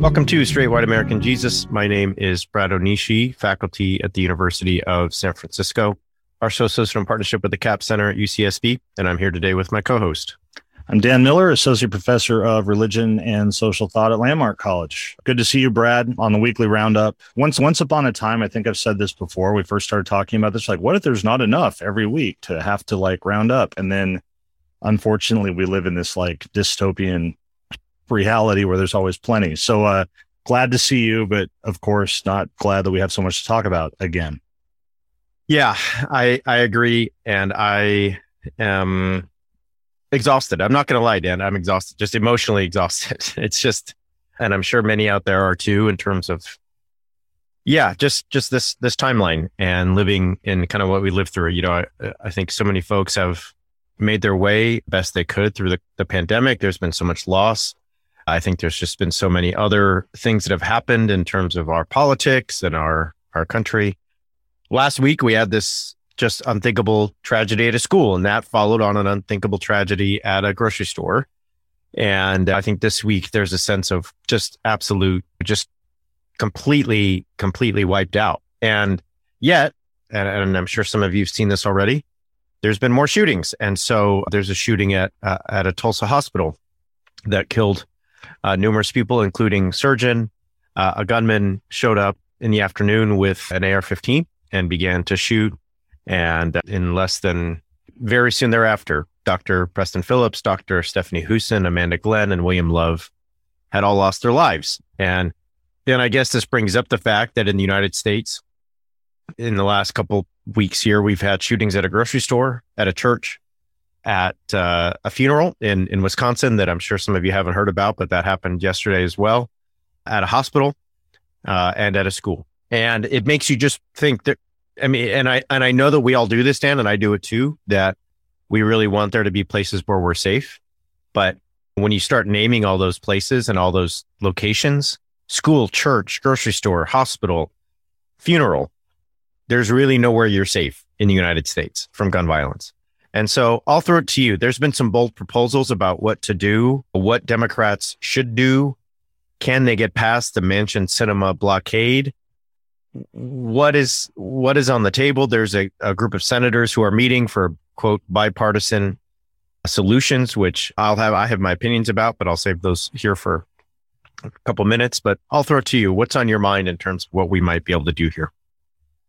Welcome to Straight White American Jesus. My name is Brad Onishi, faculty at the University of San Francisco. Our show is in partnership with the Capps Center at UCSB, and I'm here today with my co-host. I'm Dan Miller, Associate Professor of Religion and Social Thought at Landmark College. Good to see you, Brad, on the weekly roundup. Once once upon a time, I think I've said this before, we first started talking about this, like, what if there's not enough every week to have to like round up? And then unfortunately we live in this like dystopian reality where there's always plenty. So uh glad to see you, but of course not glad that we have so much to talk about again. Yeah, I I agree, and I am exhausted. I'm not going to lie, Dan. I'm exhausted, just emotionally exhausted. It's just, and I'm sure many out there are too, in terms of, yeah, just just this this timeline and living in kind of what we lived through. You know, I, I think so many folks have made their way best they could through the, the pandemic. There's been so much loss. I think there's just been so many other things that have happened in terms of our politics and our our country last week we had this just unthinkable tragedy at a school, and that followed on an unthinkable tragedy at a grocery store. And I think this week there's a sense of just absolute, just completely, completely wiped out. And yet, and, and I'm sure some of you have seen this already, there's been more shootings. And so there's a shooting at uh, at a Tulsa hospital that killed uh, numerous people, including surgeon. Uh, a gunman showed up in the afternoon with an AR-15 and began to shoot. And in less than very soon thereafter, Dr. Preston Phillips, Dr. Stephanie Husen, Amanda Glenn, and William Love had all lost their lives. And then I guess this brings up the fact that in the United States, in the last couple weeks here, we've had shootings at a grocery store, at a church, at uh, a funeral in, in Wisconsin that I'm sure some of you haven't heard about, but that happened yesterday as well, at a hospital, uh, and at a school. And it makes you just think that i mean and i and i know that we all do this dan and i do it too that we really want there to be places where we're safe. But when you start naming all those places and all those locations school church grocery store hospital funeral there's really nowhere you're safe in the united states from gun violence and so I'll throw it to you. There's been some bold proposals about what to do, what Democrats should do. Can they get past the Manchin Sinema blockade? what is what is on the table. There's a, a group of senators who are meeting for quote bipartisan solutions, which I'll have I have my opinions about, but I'll save those here for a couple minutes. But I'll throw it to you. What's on your mind in terms of what we might be able to do here?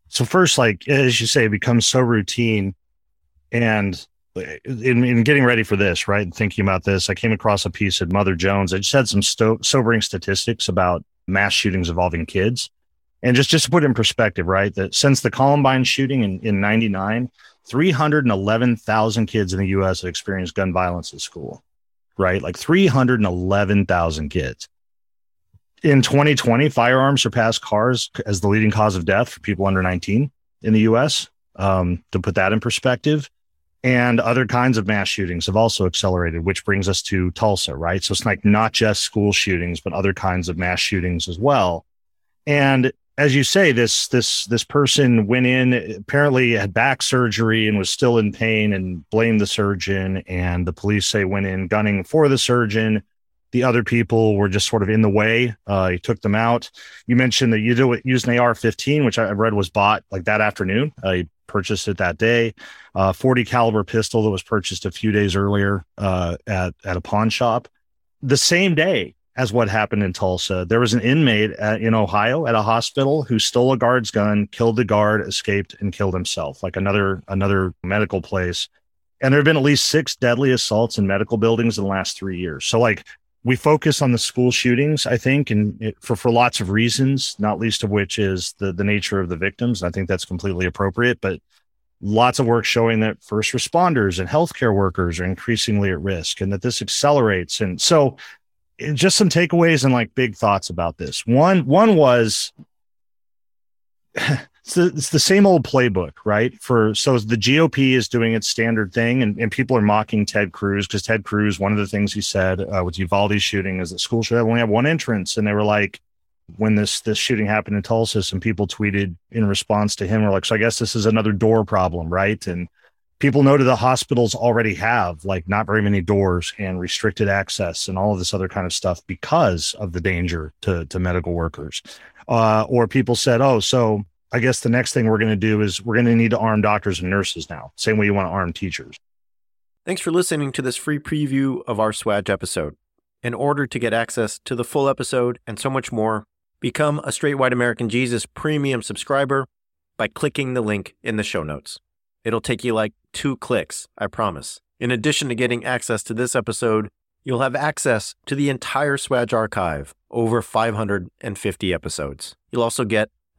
So first, like as you say, it becomes so routine, and in, in getting ready for this, right, and thinking about this, I came across a piece at Mother Jones. I just had some sto- sobering statistics about mass shootings involving kids. And just, just to put in perspective, right, that since the Columbine shooting in, in 99, 311,000 kids in the US have experienced gun violence at school, right? Like 311,000 kids. In 2020, firearms surpassed cars as the leading cause of death for people under 19 in the US. Um, to put that in perspective, and other kinds of mass shootings have also accelerated, which brings us to Tulsa, right? So it's like not just school shootings, but other kinds of mass shootings as well. And as you say, this this this person went in apparently had back surgery and was still in pain and blamed the surgeon. And the police say went in gunning for the surgeon. The other people were just sort of in the way. Uh, he took them out. You mentioned that you do it an AR-15, which I read was bought like that afternoon. Uh, he purchased it that day. Uh, 40 caliber pistol that was purchased a few days earlier uh, at at a pawn shop. The same day, as what happened in Tulsa. There was an inmate at, in Ohio at a hospital who stole a guard's gun, killed the guard, escaped, and killed himself. Like another another medical place. And there have been at least six deadly assaults in medical buildings in the last three years. So like we focus on the school shootings, I think, and it, for for lots of reasons, not least of which is the the nature of the victims. I think that's completely appropriate, but lots of work showing that first responders and healthcare workers are increasingly at risk and that this accelerates. And so eh, just some takeaways and like big thoughts about this. One one was it's the, it's the same old playbook, right? For so the GOP is doing its standard thing, and, and people are mocking Ted Cruz because Ted Cruz, one of the things he said uh, with Uvalde's shooting is that schools should have only have one entrance, and they were like, when this this shooting happened in Tulsa, some people tweeted in response to him, were like, so I guess this is another door problem, right? And people noted the hospitals already have like not very many doors and restricted access and all of this other kind of stuff because of the danger to to medical workers. Uh, or people said, oh, so I guess the next thing we're going to do is we're going to need to arm doctors and nurses now, same way you want to arm teachers. Thanks for listening to this free preview of our Swag episode. In order to get access to the full episode and so much more, become a Straight White American Jesus premium subscriber by clicking the link in the show notes. It'll take you like two clicks, I promise. In addition to getting access to this episode, you'll have access to the entire Swag archive, over 550 episodes. You'll also get